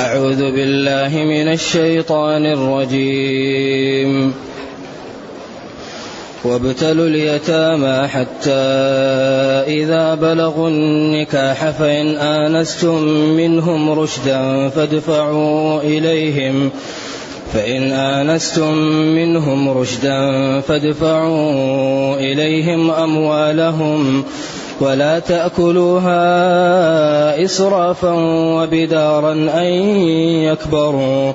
أعوذ بالله من الشيطان الرجيم. وابتلوا اليتامى حتى إذا بلغوا النكاح فإن آنستم منهم رشدا فادفعوا إليهم. فإن آنستم منهم رشدا فادفعوا إليهم أموالهم. ولا تأكلوها إسرافا وبدارا أن يكبروا.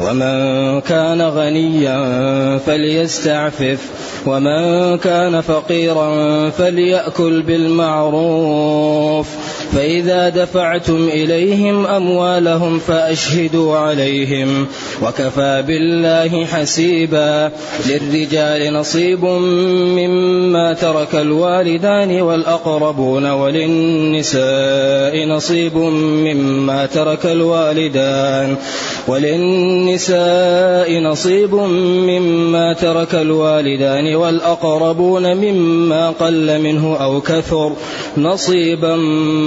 ومن كان غنيا فليستعفف ومن كان فقيرا فليأكل بالمعروف. فإذا دفعتم إليهم أموالهم فأشهدوا عليهم وكفى بالله حسيبا للرجال نصيب مما ترك الوالدان والأقربون وللنساء نصيب مما ترك الوالدان وللنساء نصيب مما ترك الوالدان والأقربون مما قل منه أو كثر نصيبا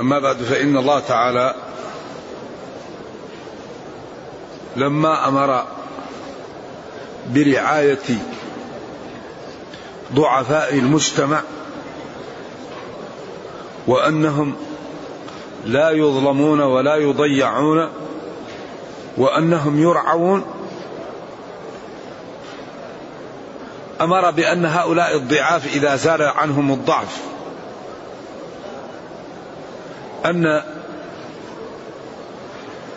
أما بعد فإن الله تعالى لما أمر برعاية ضعفاء المجتمع وأنهم لا يظلمون ولا يضيعون وأنهم يرعون أمر بأن هؤلاء الضعاف إذا زال عنهم الضعف. أن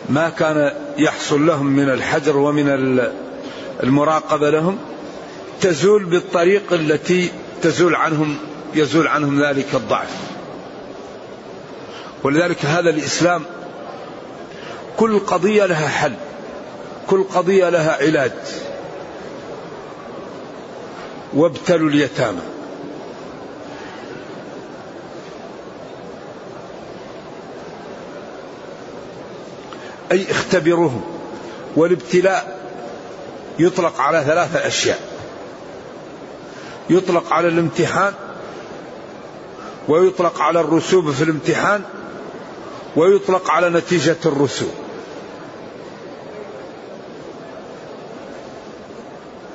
ما كان يحصل لهم من الحجر ومن المراقبة لهم تزول بالطريق التي تزول عنهم يزول عنهم ذلك الضعف. ولذلك هذا الإسلام كل قضية لها حل كل قضية لها علاج. وابتلوا اليتامى. أي اختبروهم والابتلاء يطلق على ثلاثة أشياء. يطلق على الامتحان ويطلق على الرسوب في الامتحان ويطلق على نتيجة الرسوب.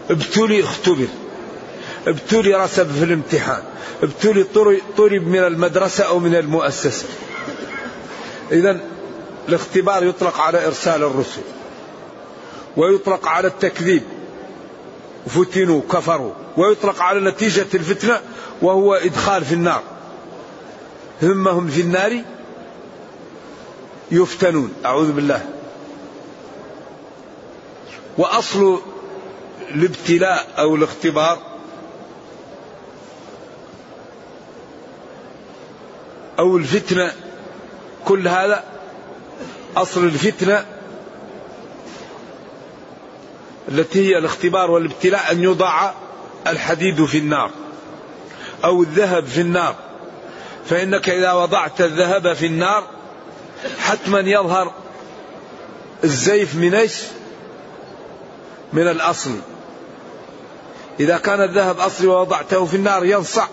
ابتلي اختبر ابتلي رسب في الامتحان ابتلي طرب من المدرسة أو من المؤسسة. إذا الاختبار يطلق على إرسال الرسل ويطلق على التكذيب. فتنوا كفروا. ويطلق على نتيجة الفتنة وهو إدخال في النار. ثم هم في النار يفتنون. أعوذ بالله. وأصل الابتلاء أو الاختبار أو الفتنة كل هذا أصل الفتنة التي هي الاختبار والابتلاء أن يوضع الحديد في النار أو الذهب في النار. فإنك إذا وضعت الذهب في النار حتما يظهر الزيف من إيش؟ من الأصل. إذا كان الذهب أصلي ووضعته في النار ينصع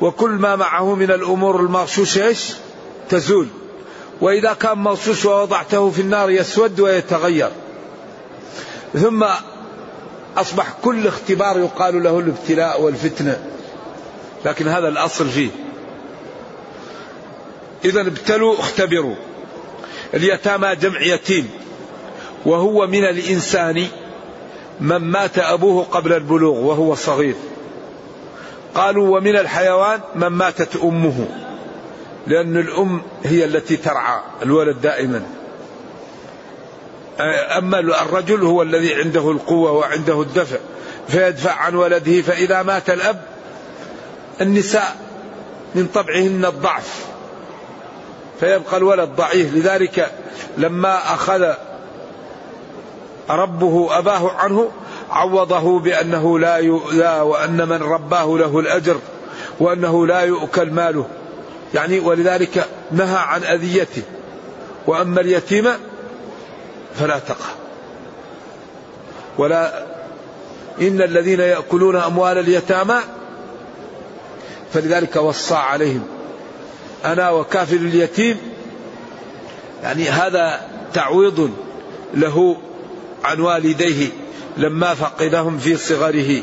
وكل ما معه من الأمور المغشوشة إيش؟ تزول. وإذا كان مغشوش ووضعته في النار يسود ويتغير. ثم أصبح كل اختبار يقال له الابتلاء والفتنة. لكن هذا الأصل فيه. إذا ابتلوا اختبروا. اليتامى جمع يتيم. وهو من الإنسان من مات أبوه قبل البلوغ وهو صغير. قالوا ومن الحيوان من ماتت أمه. لأن الأم هي التي ترعى الولد دائما. أما الرجل هو الذي عنده القوة وعنده الدفع فيدفع عن ولده فإذا مات الأب النساء من طبعهن الضعف فيبقى الولد ضعيف. لذلك لما أخذ ربه أباه عنه عوضه بأنه لا, لا وأن من رباه له الأجر وأنه لا يؤكل ماله. يعني ولذلك نهى عن أذيته. وأما اليتيم فلا تقهر. ولا إن الذين يأكلون أموال اليتامى فلذلك وصى عليهم. أنا وكافل اليتيم يعني هذا تعويض له عن والديه لما فقدهم في صغره.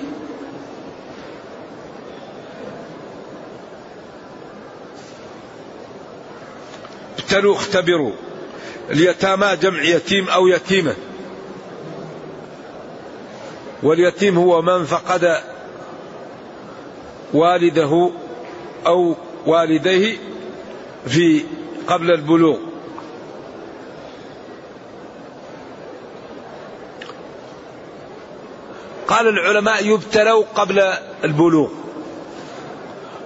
ابتلوا اختبروا اليتامى جمع يتيم أو يتيمة واليتيم هو من فقد والده أو والديه في قبل البلوغ قال العلماء يبتلوا قبل البلوغ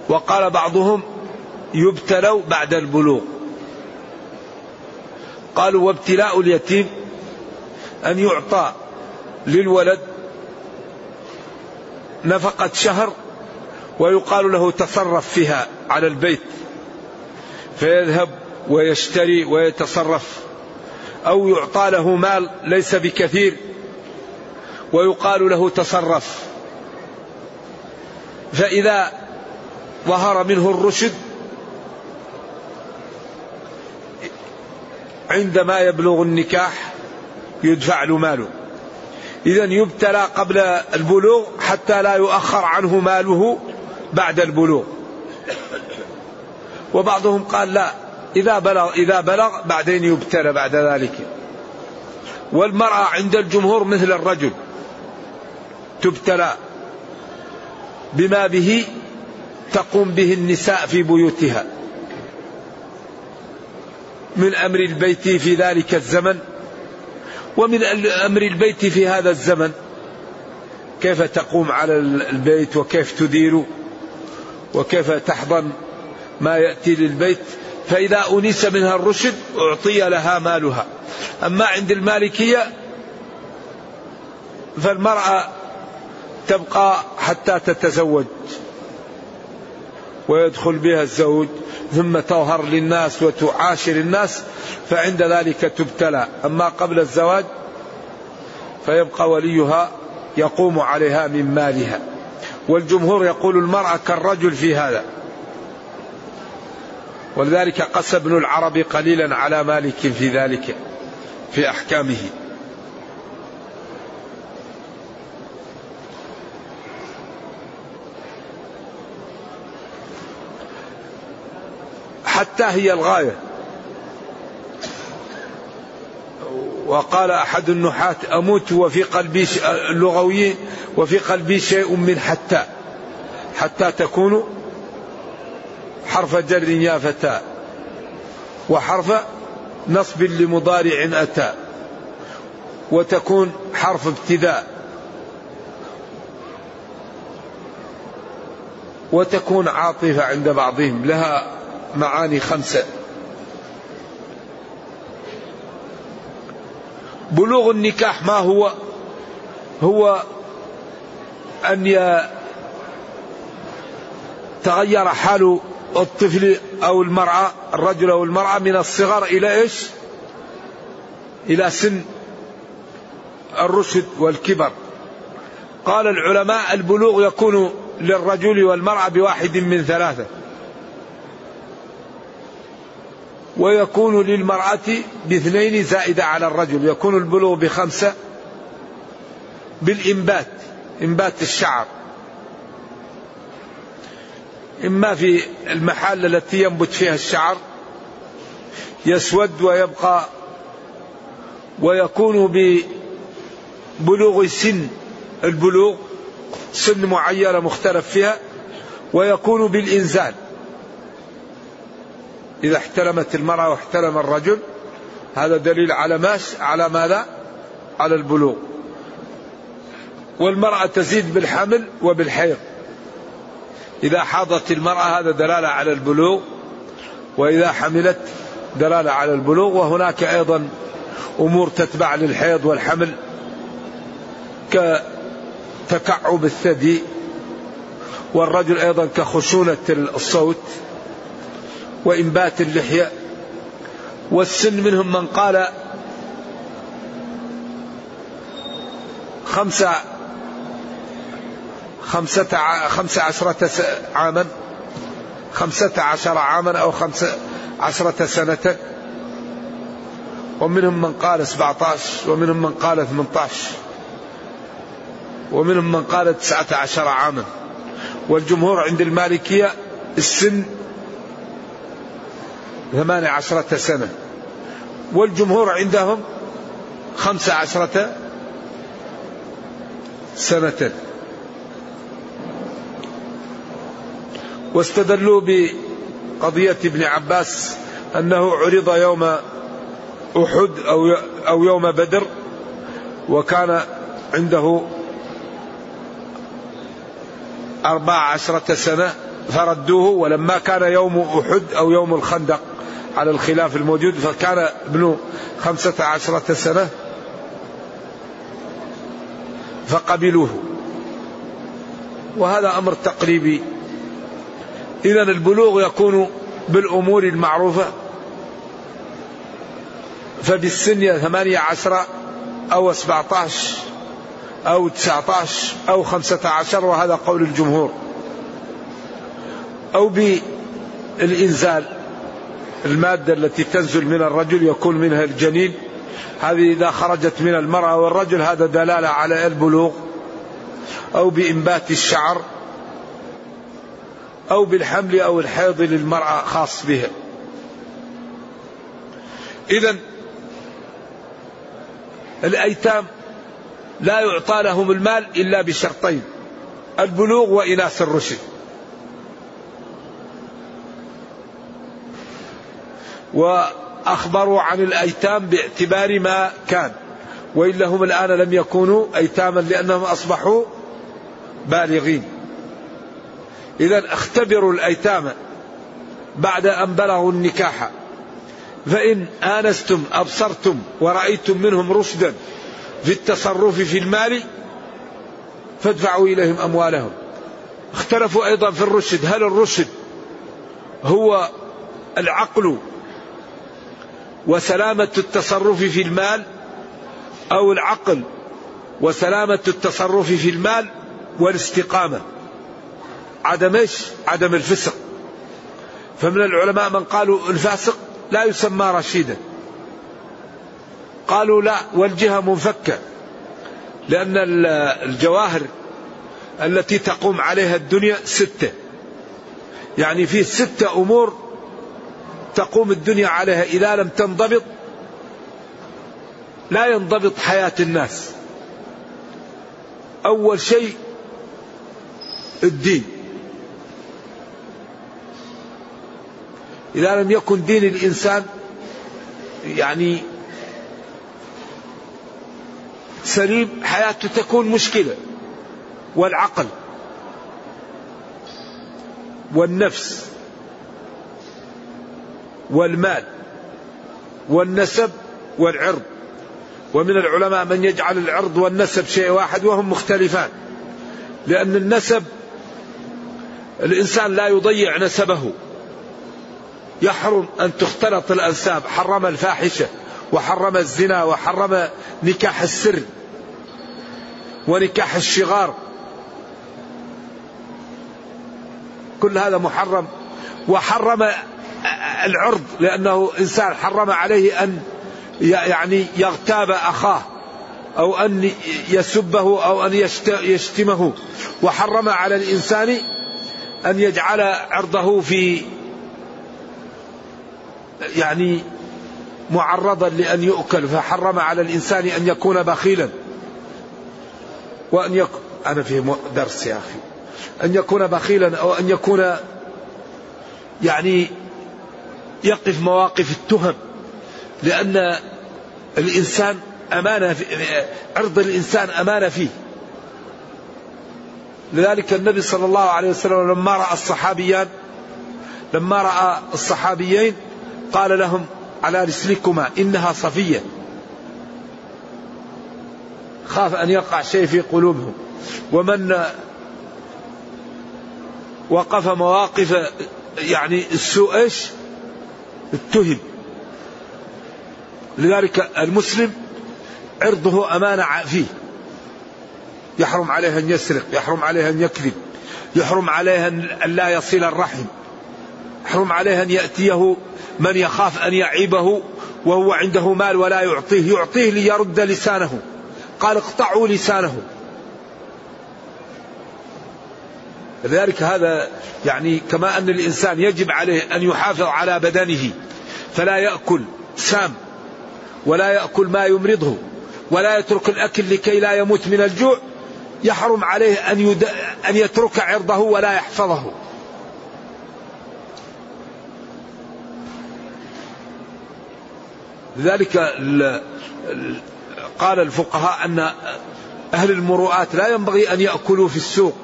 وقال بعضهم يبتلوا بعد البلوغ قالوا وابتلاء اليتيم أن يعطى للولد نفقة شهر ويقال له تصرف فيها على البيت فيذهب ويشتري ويتصرف أو يعطى له مال ليس بكثير ويقال له تصرف فإذا ظهر منه الرشد عندما يبلغ النكاح يدفع له ماله. إذا يبتلى قبل البلوغ حتى لا يؤخر عنه ماله بعد البلوغ. وبعضهم قال لا إذا بلغ إذا بلغ بعدين يبتلى بعد ذلك. والمرأة عند الجمهور مثل الرجل تبتلى بما به تقوم به النساء في بيوتها. من أمر البيت في ذلك الزمن ومن أمر البيت في هذا الزمن. كيف تقوم على البيت وكيف تدير وكيف تحضن ما يأتي للبيت. فإذا أنيس منها الرشد أعطي لها مالها. أما عند المالكية فالمرأة تبقى حتى تتزوج. ويدخل بها الزوج ثم تظهر للناس وتعاشر الناس فعند ذلك تبتلى. أما قبل الزواج فيبقى وليها يقوم عليها من مالها. والجمهور يقول المرأة كالرجل في هذا. ولذلك قس ابن العربي قليلا على مالك في ذلك في أحكامه. حتى هي الغاية. وقال أحد النحاة أموت وفي قلبي اللغوي وفي قلبي شيء من حتى. حتى تكون حرف جر يا فتى. وحرف نصب لمضارع أتى. وتكون حرف ابتداء. وتكون عاطفة عند بعضهم. لها معاني خمسة. بلوغ النكاح ما هو؟ هو أن تغير حال الطفل أو المرأة الرجل أو المرأة من الصغر إلى إيش؟ إلى سن الرشد والكبر. قال العلماء البلوغ يكون للرجل والمرأة بواحد من ثلاثة. ويكون للمرأة باثنين زائدة على الرجل يكون البلوغ بخمسة بالإنبات إنبات الشعر. إما في المحال التي ينبت فيها الشعر يسود ويبقى ويكون ببلوغ سن البلوغ سن معينة مختلف فيها ويكون بالإنزال. إذا احترمت المرأة واحترم الرجل هذا دليل على ماش على ماذا؟ على البلوغ. والمرأة تزيد بالحمل وبالحيض. إذا حاضت المرأة هذا دلالة على البلوغ وإذا حملت دلالة على البلوغ وهناك أيضا أمور تتبع للحيض والحمل كتكعب الثدي والرجل أيضا كخشونة الصوت. وإنبات اللحية والسن منهم من قال خمسة خمسة, خمسة عشرة عاما خمسة عشر عاما أو خمسة عشرة سنة. ومنهم من قال 17 ومنهم من قال 18 ومنهم من قال 19 عاما. والجمهور عند المالكية السن ثمان عشرة سنة. والجمهور عندهم خمس عشرة سنة. واستدلوا بقضية ابن عباس أنه عرض يوم أحد أو أو يوم بدر وكان عنده أربع عشرة سنة فردوه ولما كان يوم أحد أو يوم الخندق. على الخلاف الموجود فكان ابنه خمسة عشرة سنة فقبلوه. وهذا أمر تقريبي. إذا البلوغ يكون بالأمور المعروفة. فبالسن ثمانية عشر أو سبعة أو تسعة أو خمسة عشر وهذا قول الجمهور. أو بالإنزال. المادة التي تنزل من الرجل يكون منها الجنين. هذه إذا خرجت من المرأة والرجل هذا دلالة على البلوغ أو بإنبات الشعر أو بالحمل أو الحيض للمرأة خاص بها. إذا الأيتام لا يعطى لهم المال إلا بشرطين البلوغ وإناث الرشد. وأخبروا عن الأيتام باعتبار ما كان. وإلا هم الآن لم يكونوا أيتاما لأنهم أصبحوا بالغين. إذا اختبروا الأيتام بعد أن بلغوا النكاح. فإن آنستم أبصرتم ورأيتم منهم رشدا في التصرف في المال فادفعوا إليهم أموالهم. اختلفوا أيضا في الرشد. هل الرشد هو العقل وسلامة التصرف في المال أو العقل وسلامة التصرف في المال والاستقامة. عدم إيش؟ عدم الفسق. فمن العلماء من قالوا الفاسق لا يسمى رشيدا. قالوا لا والجهة منفكة لأن الجواهر التي تقوم عليها الدنيا ستة. يعني في ستة أمور تقوم الدنيا عليها إذا لم تنضبط لا ينضبط حياة الناس. أول شيء الدين. إذا لم يكن دين الإنسان يعني سليم حياته تكون مشكلة والعقل والنفس. والمال والنسب والعرض. ومن العلماء من يجعل العرض والنسب شيء واحد وهم مختلفان. لأن النسب الإنسان لا يضيع نسبه. يحرم أن تختلط الأنساب. حرم الفاحشة وحرم الزنا وحرم نكاح السر ونكاح الشغار. كل هذا محرم. وحرم العرض لأنه إنسان حرم عليه أن يعني يغتاب أخاه أو أن يسبه أو أن يشتمه. وحرم على الإنسان أن يجعل عرضه في يعني معرضا لأن يؤكل. فحرم على الإنسان أن يكون بخيلا. وأن يكون أنا في درس يا أخي. أن يكون بخيلا أو أن يكون يعني يقف مواقف التهم لأن الإنسان أمانة عرض الإنسان أمانة فيه. لذلك النبي صلى الله عليه وسلم لما رأى الصحابيان لما رأى الصحابيين قال لهم على رسلكما إنها صفية. خاف أن يقع شيء في قلوبهم. ومن وقف مواقف يعني السوء إيش؟ اتهم. لذلك المسلم عرضه أمانة فيه. يحرم عليه أن يسرق يحرم عليه أن يكذب يحرم عليه أن لا يصل الرحم يحرم عليه أن يأتيه من يخاف أن يعيبه وهو عنده مال ولا يعطيه يعطيه ليرد لسانه. قال اقطعوا لسانه. لذلك هذا يعني كما أن الإنسان يجب عليه أن يحافظ على بدنه فلا يأكل سام ولا يأكل ما يمرضه ولا يترك الأكل لكي لا يموت من الجوع يحرم عليه أن, يد... أن يترك عرضه ولا يحفظه. لذلك قال الفقهاء أن أهل المروءات لا ينبغي أن يأكلوا في السوق.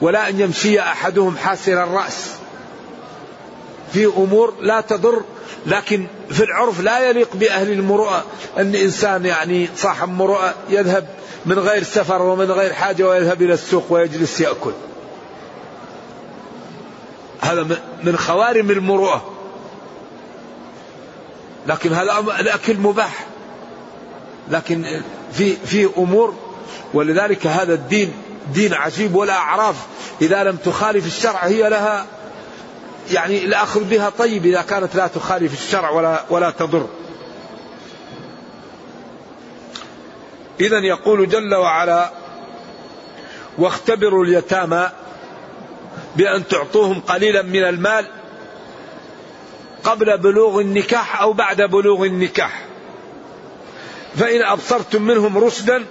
ولا أن يمشي أحدهم حاسر الرأس. في أمور لا تضر لكن في العرف لا يليق بأهل المروءة أن إنسان يعني صاحب مروءة يذهب من غير سفر ومن غير حاجة ويذهب إلى السوق ويجلس يأكل. هذا من خوارم المروءة لكن هذا الأكل مباح. لكن في في أمور ولذلك هذا الدين دين عجيب والأعراف إذا لم تخالف الشرع هي لها يعني الأخذ بها طيب إذا كانت لا تخالف الشرع ولا ولا تضر. إذا يقول جل وعلا واختبروا اليتامى بأن تعطوهم قليلا من المال قبل بلوغ النكاح أو بعد بلوغ النكاح. فإن أبصرتم منهم رشدا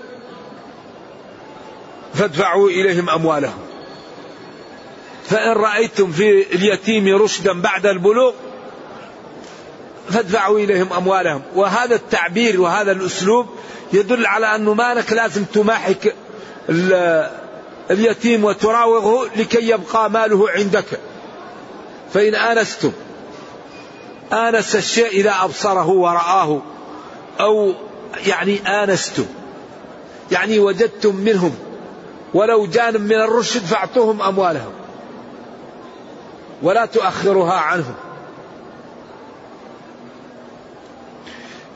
فادفعوا إليهم أموالهم. فإن رأيتم في اليتيم رشدا بعد البلوغ فادفعوا إليهم أموالهم. وهذا التعبير وهذا الأسلوب يدل على أنه مالك لازم تماحك اليتيم وتراوغه لكي يبقى ماله عندك. فإن آنستم آنس الشيء إذا أبصره ورآه أو يعني آنستم يعني وجدتم منهم ولو جانب من الرشد فأعطوهم أموالهم ولا تؤخرها عنهم.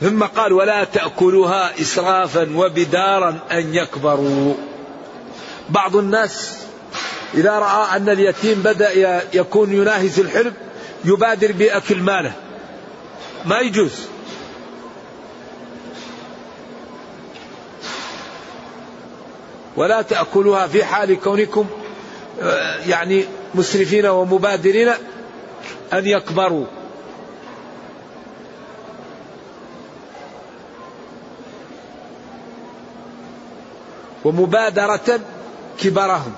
ثم قال ولا تأكلوها إسرافا وبدارا أن يكبروا. بعض الناس إذا رأى أن اليتيم بدأ يكون يناهز الحلم يبادر بأكل ماله. ما يجوز. ولا تأكلوها في حال كونكم آه، يعني مسرفين ومبادرين أن يكبروا. ومبادرة كبرهم.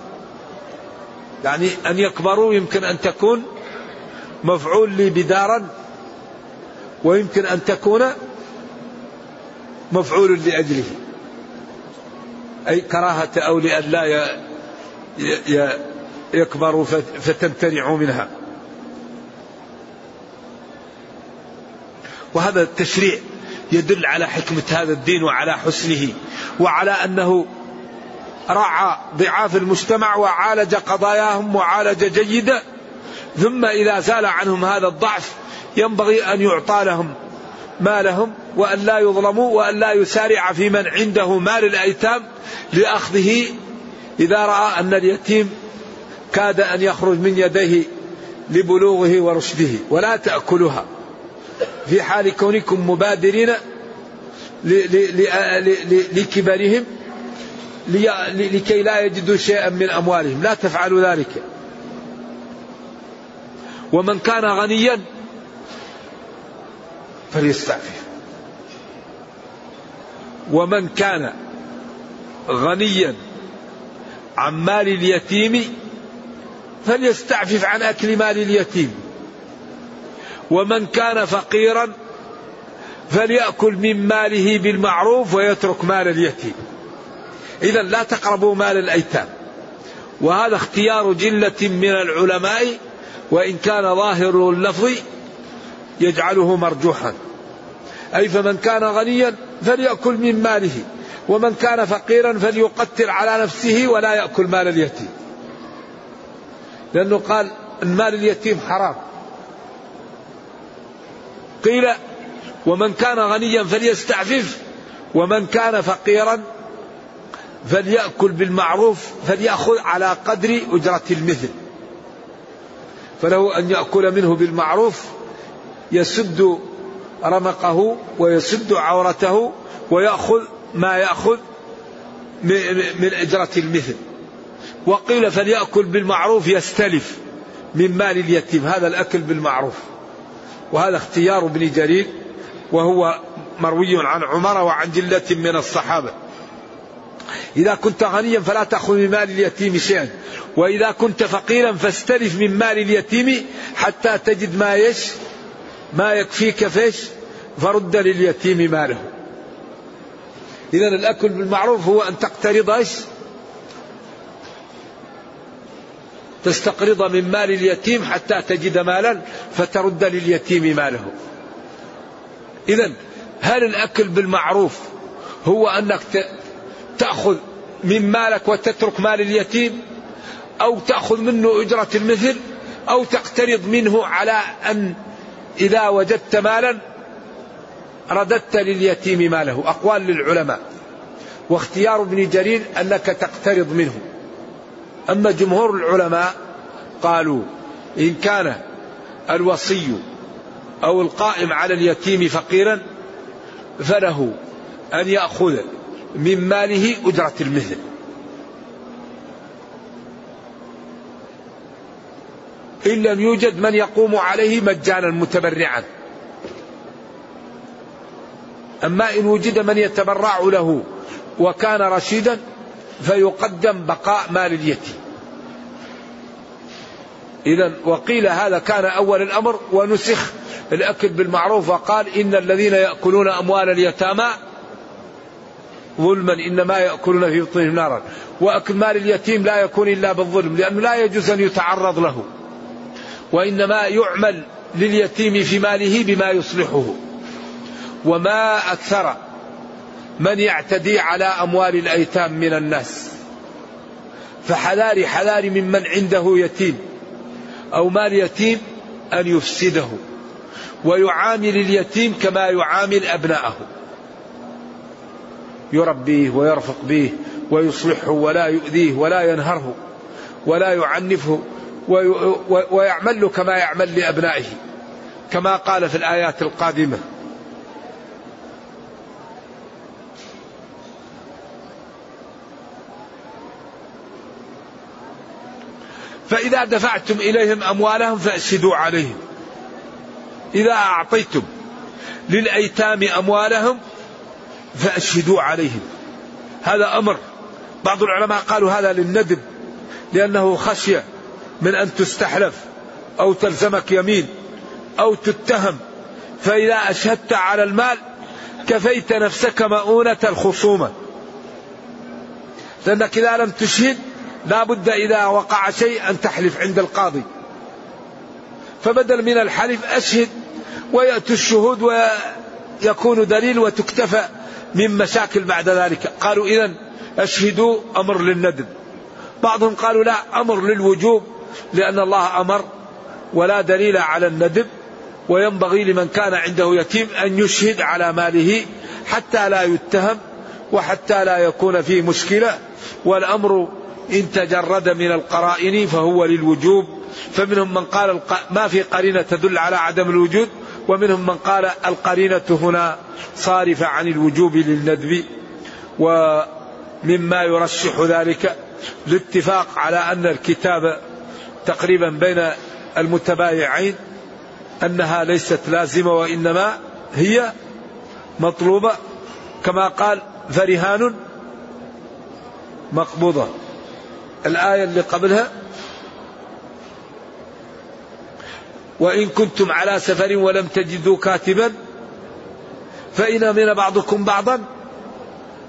يعني أن يكبروا يمكن أن تكون مفعول لي بدارا ويمكن أن تكون مفعول لأجله. أي كراهة أو لا يكبروا فتمتنعوا منها. وهذا التشريع يدل على حكمة هذا الدين وعلى حسنه وعلى أنه رعى ضعاف المجتمع وعالج قضاياهم معالجة جيدة ثم إذا زال عنهم هذا الضعف ينبغي أن يعطى لهم. مالهم وأن لا يظلموا وأن لا يسارع في من عنده مال الأيتام لأخذه إذا رأى أن اليتيم كاد أن يخرج من يديه لبلوغه ورشده ولا تأكلها. في حال كونكم مبادرين لكبرهم لكي لا يجدوا شيئا من أموالهم. لا تفعلوا ذلك. ومن كان غنيا فليستعفف. ومن كان غنيا عن مال اليتيم فليستعفف عن أكل مال اليتيم. ومن كان فقيرا فليأكل من ماله بالمعروف ويترك مال اليتيم. إذا لا تقربوا مال الأيتام. وهذا اختيار جلة من العلماء وإن كان ظاهر اللفظ يجعله مرجوحا. أي فمن كان غنيا فليأكل من ماله ومن كان فقيرا فليقتر على نفسه ولا يأكل مال اليتيم. لأنه قال المال اليتيم حرام. قيل ومن كان غنيا فليستعفف ومن كان فقيرا فليأكل بالمعروف فليأخذ على قدر أجرة المثل. فله أن يأكل منه بالمعروف يسد رمقه ويسد عورته ويأخذ ما يأخذ من أجرة المثل. وقيل فليأكل بالمعروف يستلف من مال اليتيم. هذا الأكل بالمعروف. وهذا اختيار ابن جرير وهو مروي عن عمر وعن جلة من الصحابة. إذا كنت غنيا فلا تأخذ من مال اليتيم شيئا. وإذا كنت فقيرا فاستلف من مال اليتيم حتى تجد ما يش ما يكفيك فيش فرد لليتيم ماله. إذا الأكل بالمعروف هو أن تقترض إيش؟ تستقرض من مال اليتيم حتى تجد مالا فترد لليتيم ماله. إذا هل الأكل بالمعروف هو أنك تأخذ من مالك وتترك مال اليتيم أو تأخذ منه أجرة المثل أو تقترض منه على أن إذا وجدت مالا رددت لليتيم ماله. أقوال للعلماء. واختيار ابن جرير أنك تقترض منه. أما جمهور العلماء قالوا إن كان الوصي أو القائم على اليتيم فقيرا فله أن يأخذ من ماله أجرة المثل إن لم يوجد من يقوم عليه مجانا متبرعا. أما إن وجد من يتبرع له وكان رشيدا فيقدم بقاء مال اليتيم. إذا وقيل هذا كان أول الأمر ونسخ الأكل بالمعروف وقال إن الذين يأكلون أموال اليتامى ظلما إنما يأكلون في بطونهم نارا. وأكل مال اليتيم لا يكون إلا بالظلم لأنه لا يجوز أن يتعرض له. وإنما يعمل لليتيم في ماله بما يصلحه. وما أكثر من يعتدي على أموال الأيتام من الناس. فحذاري حذاري ممن عنده يتيم أو مال يتيم أن يفسده. ويعامل اليتيم كما يعامل أبناءه. يربيه ويرفق به ويصلحه ولا يؤذيه ولا ينهره ولا يعنفه ويعمل كما يعمل لأبنائه كما قال في الآيات القادمة. فإذا دفعتم إليهم أموالهم فأشهدوا عليهم. إذا أعطيتم للأيتام أموالهم فأشهدوا عليهم. هذا أمر. بعض العلماء قالوا هذا للندب لأنه خشية. من أن تستحلف أو تلزمك يمين أو تتهم. فإذا أشهدت على المال كفيت نفسك مؤونة الخصومة. لأنك إذا لم تشهد لا بد إذا وقع شيء أن تحلف عند القاضي. فبدل من الحلف أشهد ويأتي الشهود ويكون دليل وتكتفى من مشاكل بعد ذلك. قالوا إذا أشهدوا أمر للندب. بعضهم قالوا لا أمر للوجوب. لأن الله أمر ولا دليل على الندب وينبغي لمن كان عنده يتيم أن يشهد على ماله حتى لا يتهم وحتى لا يكون فيه مشكلة والأمر إن تجرد من القرائن فهو للوجوب. فمنهم من قال ما في قرينة تدل على عدم الوجود ومنهم من قال القرينة هنا صارفة عن الوجوب للندب ومما يرشح ذلك الاتفاق على أن الكتاب تقريبا بين المتبايعين أنها ليست لازمة وإنما هي مطلوبة. كما قال فرهان مقبوضة. الآية اللي قبلها وإن كنتم على سفر ولم تجدوا كاتبا فإن أمن بعضكم بعضا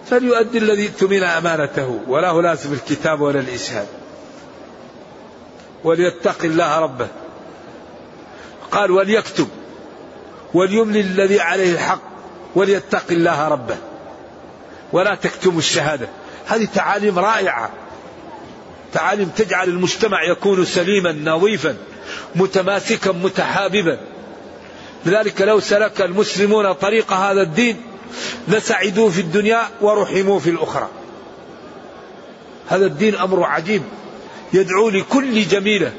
فليؤدي الذي اؤتمن أمانته. ولا لازم الكتاب ولا الإشهاد. وليتق الله ربه. قال وليكتب وليملي الذي عليه الحق وليتق الله ربه. ولا تكتموا الشهادة. هذه تعاليم رائعة. تعاليم تجعل المجتمع يكون سليما نظيفا متماسكا متحاببا. لذلك لو سلك المسلمون طريق هذا الدين لسعدوا في الدنيا ورحموا في الأخرى. هذا الدين أمر عجيب. يدعو لكل جميلة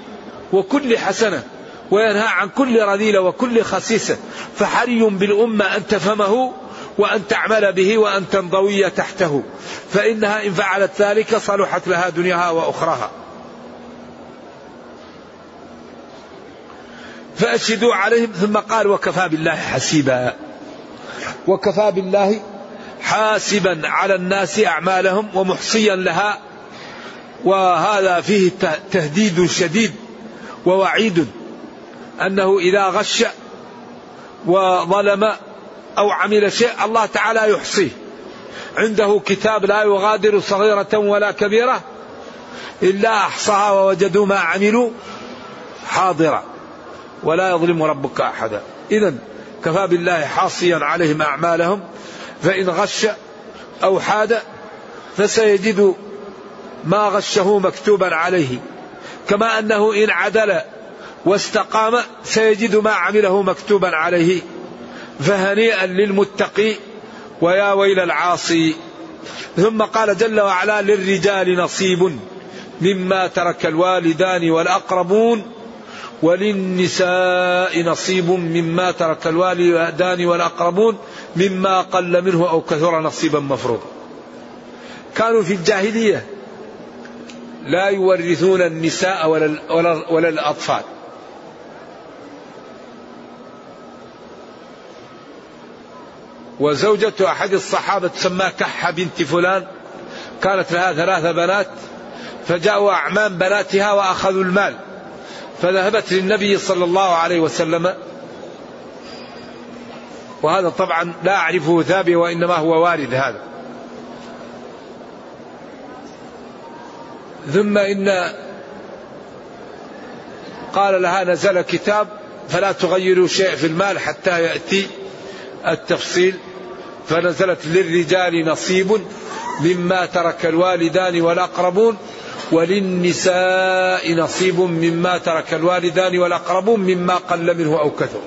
وكل حسنة وينهى عن كل رذيلة وكل خسيسة. فحري بالأمة أن تفهمه وأن تعمل به وأن تنضوي تحته. فإنها إن فعلت ذلك صلحت لها دنياها وأخراها. فأشهدوا عليهم ثم قال وكفى بالله حسيبا. وكفى بالله حاسبا على الناس أعمالهم ومحصيا لها وهذا فيه تهديد شديد ووعيد أنه إذا غش وظلم أو عمل شيء الله تعالى يحصيه. عنده كتاب لا يغادر صغيرة ولا كبيرة إلا أحصاها ووجدوا ما عملوا حاضرا. ولا يظلم ربك أحدا. إذا كفى بالله حاصيا عليهم أعمالهم فإن غش أو حاد فسيجد ما غشه مكتوبا عليه كما أنه إن عدل واستقام سيجد ما عمله مكتوبا عليه. فهنيئا للمتقي ويا ويل العاصي. ثم قال جل وعلا للرجال نصيب مما ترك الوالدان والأقربون وللنساء نصيب مما ترك الوالدان والأقربون مما قل منه أو كثر نصيبا مفروضا. كانوا في الجاهلية لا يورثون النساء ولا, ولا, ولا الأطفال. وزوجة أحد الصحابة تسمى كحة بنت فلان كانت لها ثلاث بنات فجاءوا أعمام بناتها وأخذوا المال. فذهبت للنبي صلى الله عليه وسلم. وهذا طبعا لا أعرفه ثابت وإنما هو وارد هذا. ثم إن قال لها نزل كتاب فلا تغيروا شيء في المال حتى يأتي التفصيل. فنزلت للرجال نصيب مما ترك الوالدان والأقربون وللنساء نصيب مما ترك الوالدان والأقربون مما قل منه أو كثر.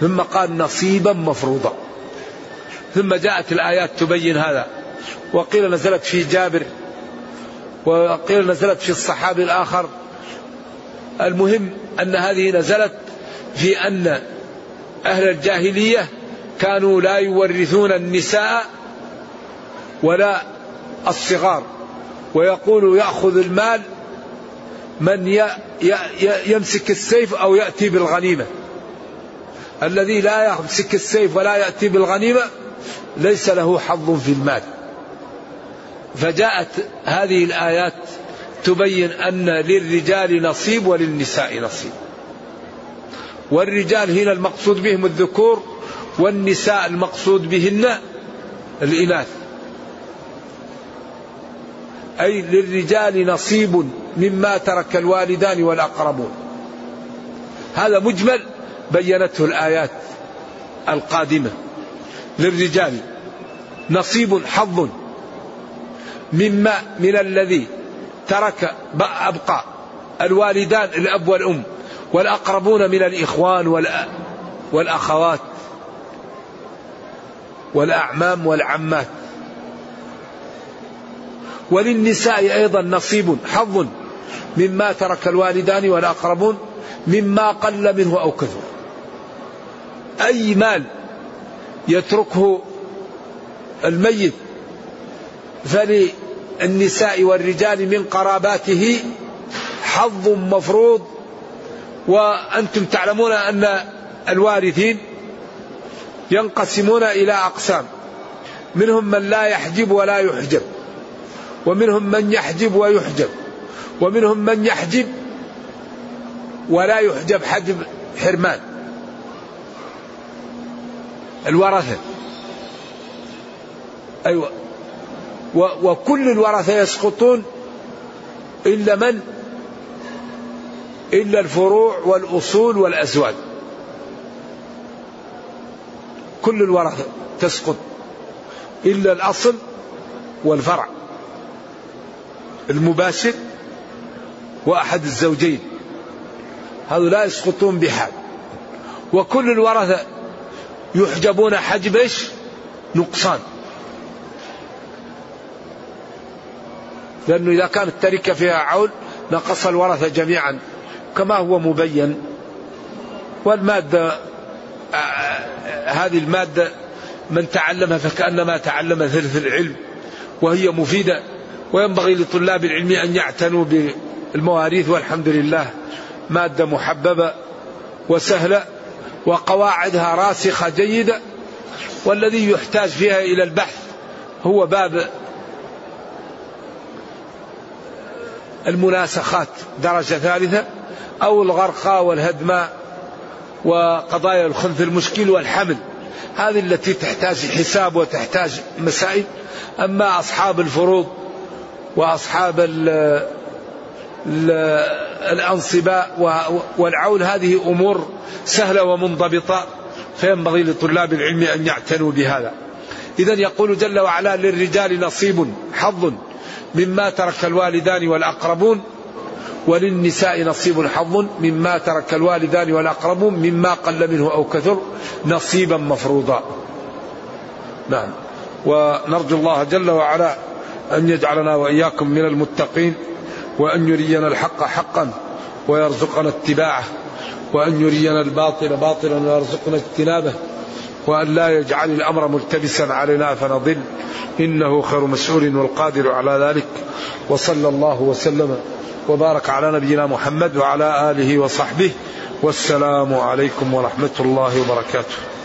ثم قال نصيبا مفروضا. ثم جاءت الآيات تبين هذا. وقيل نزلت في جابر وقيل نزلت في الصحابي الآخر. المهم أن هذه نزلت في أن أهل الجاهلية كانوا لا يورثون النساء ولا الصغار ويقول يأخذ المال من يمسك السيف أو يأتي بالغنيمة. الذي لا يمسك السيف ولا يأتي بالغنيمة ليس له حظ في المال. فجاءت هذه الآيات تبين أن للرجال نصيب وللنساء نصيب. والرجال هنا المقصود بهم الذكور والنساء المقصود بهن الإناث. أي للرجال نصيب مما ترك الوالدان والأقربون. هذا مجمل بينته الآيات القادمة. للرجال نصيب حظ مما من الذي ترك أبقى الوالدان الأب والأم والأقربون من الإخوان والأخوات والأعمام والعمات. وللنساء أيضا نصيب حظ مما ترك الوالدان والأقربون مما قل منه أو كثر. أي مال يتركه الميت فللنساء والرجال من قراباته حظ مفروض. وأنتم تعلمون أن الوارثين ينقسمون إلى أقسام. منهم من لا يحجب ولا يحجب ومنهم من يحجب ويحجب ومنهم من يحجب ولا يحجب. حجب حرمان الورثة. أيوة. وكل الورثة يسقطون إلا من؟ إلا الفروع والأصول والأزواج. كل الورثة تسقط. إلا الأصل والفرع المباشر وأحد الزوجين. لا يسقطون بحال وكل الورثة يحجبون حجب؟ نقصان. لأنه إذا كانت التركة فيها عول نقص الورثة جميعا. كما هو مبين والمادة آه، هذه المادة من تعلمها فكأنما تعلم ثلث العلم وهي مفيدة وينبغي لطلاب العلم أن يعتنوا بالمواريث والحمد لله مادة محببة وسهلة وقواعدها راسخة جيدة والذي يحتاج فيها إلى البحث هو باب المناسخات درجة ثالثة أو الغرقى والهدماء وقضايا الخنث المشكل والحمل. هذه التي تحتاج حساب وتحتاج مسائل. أما أصحاب الفروض وأصحاب ال ال الأنصباء والعول هذه أمور سهلة ومنضبطة فينبغي لطلاب العلم أن يعتنوا بهذا. إذا يقول جل وعلا للرجال نصيب حظ. مما ترك الوالدان والأقربون وللنساء نصيب حظ مما ترك الوالدان والأقربون مما قل منه أو كثر نصيبا مفروضا. نعم. ونرجو الله جل وعلا أن يجعلنا وإياكم من المتقين وأن يرينا الحق حقا ويرزقنا اتباعه وأن يرينا الباطل باطلا ويرزقنا اجتنابه. وأن لا يجعل الأمر ملتبسا علينا فنضل. إنه خير مسؤول والقادر على ذلك. وصلى الله وسلم وبارك على نبينا محمد وعلى آله وصحبه. والسلام عليكم ورحمة الله وبركاته.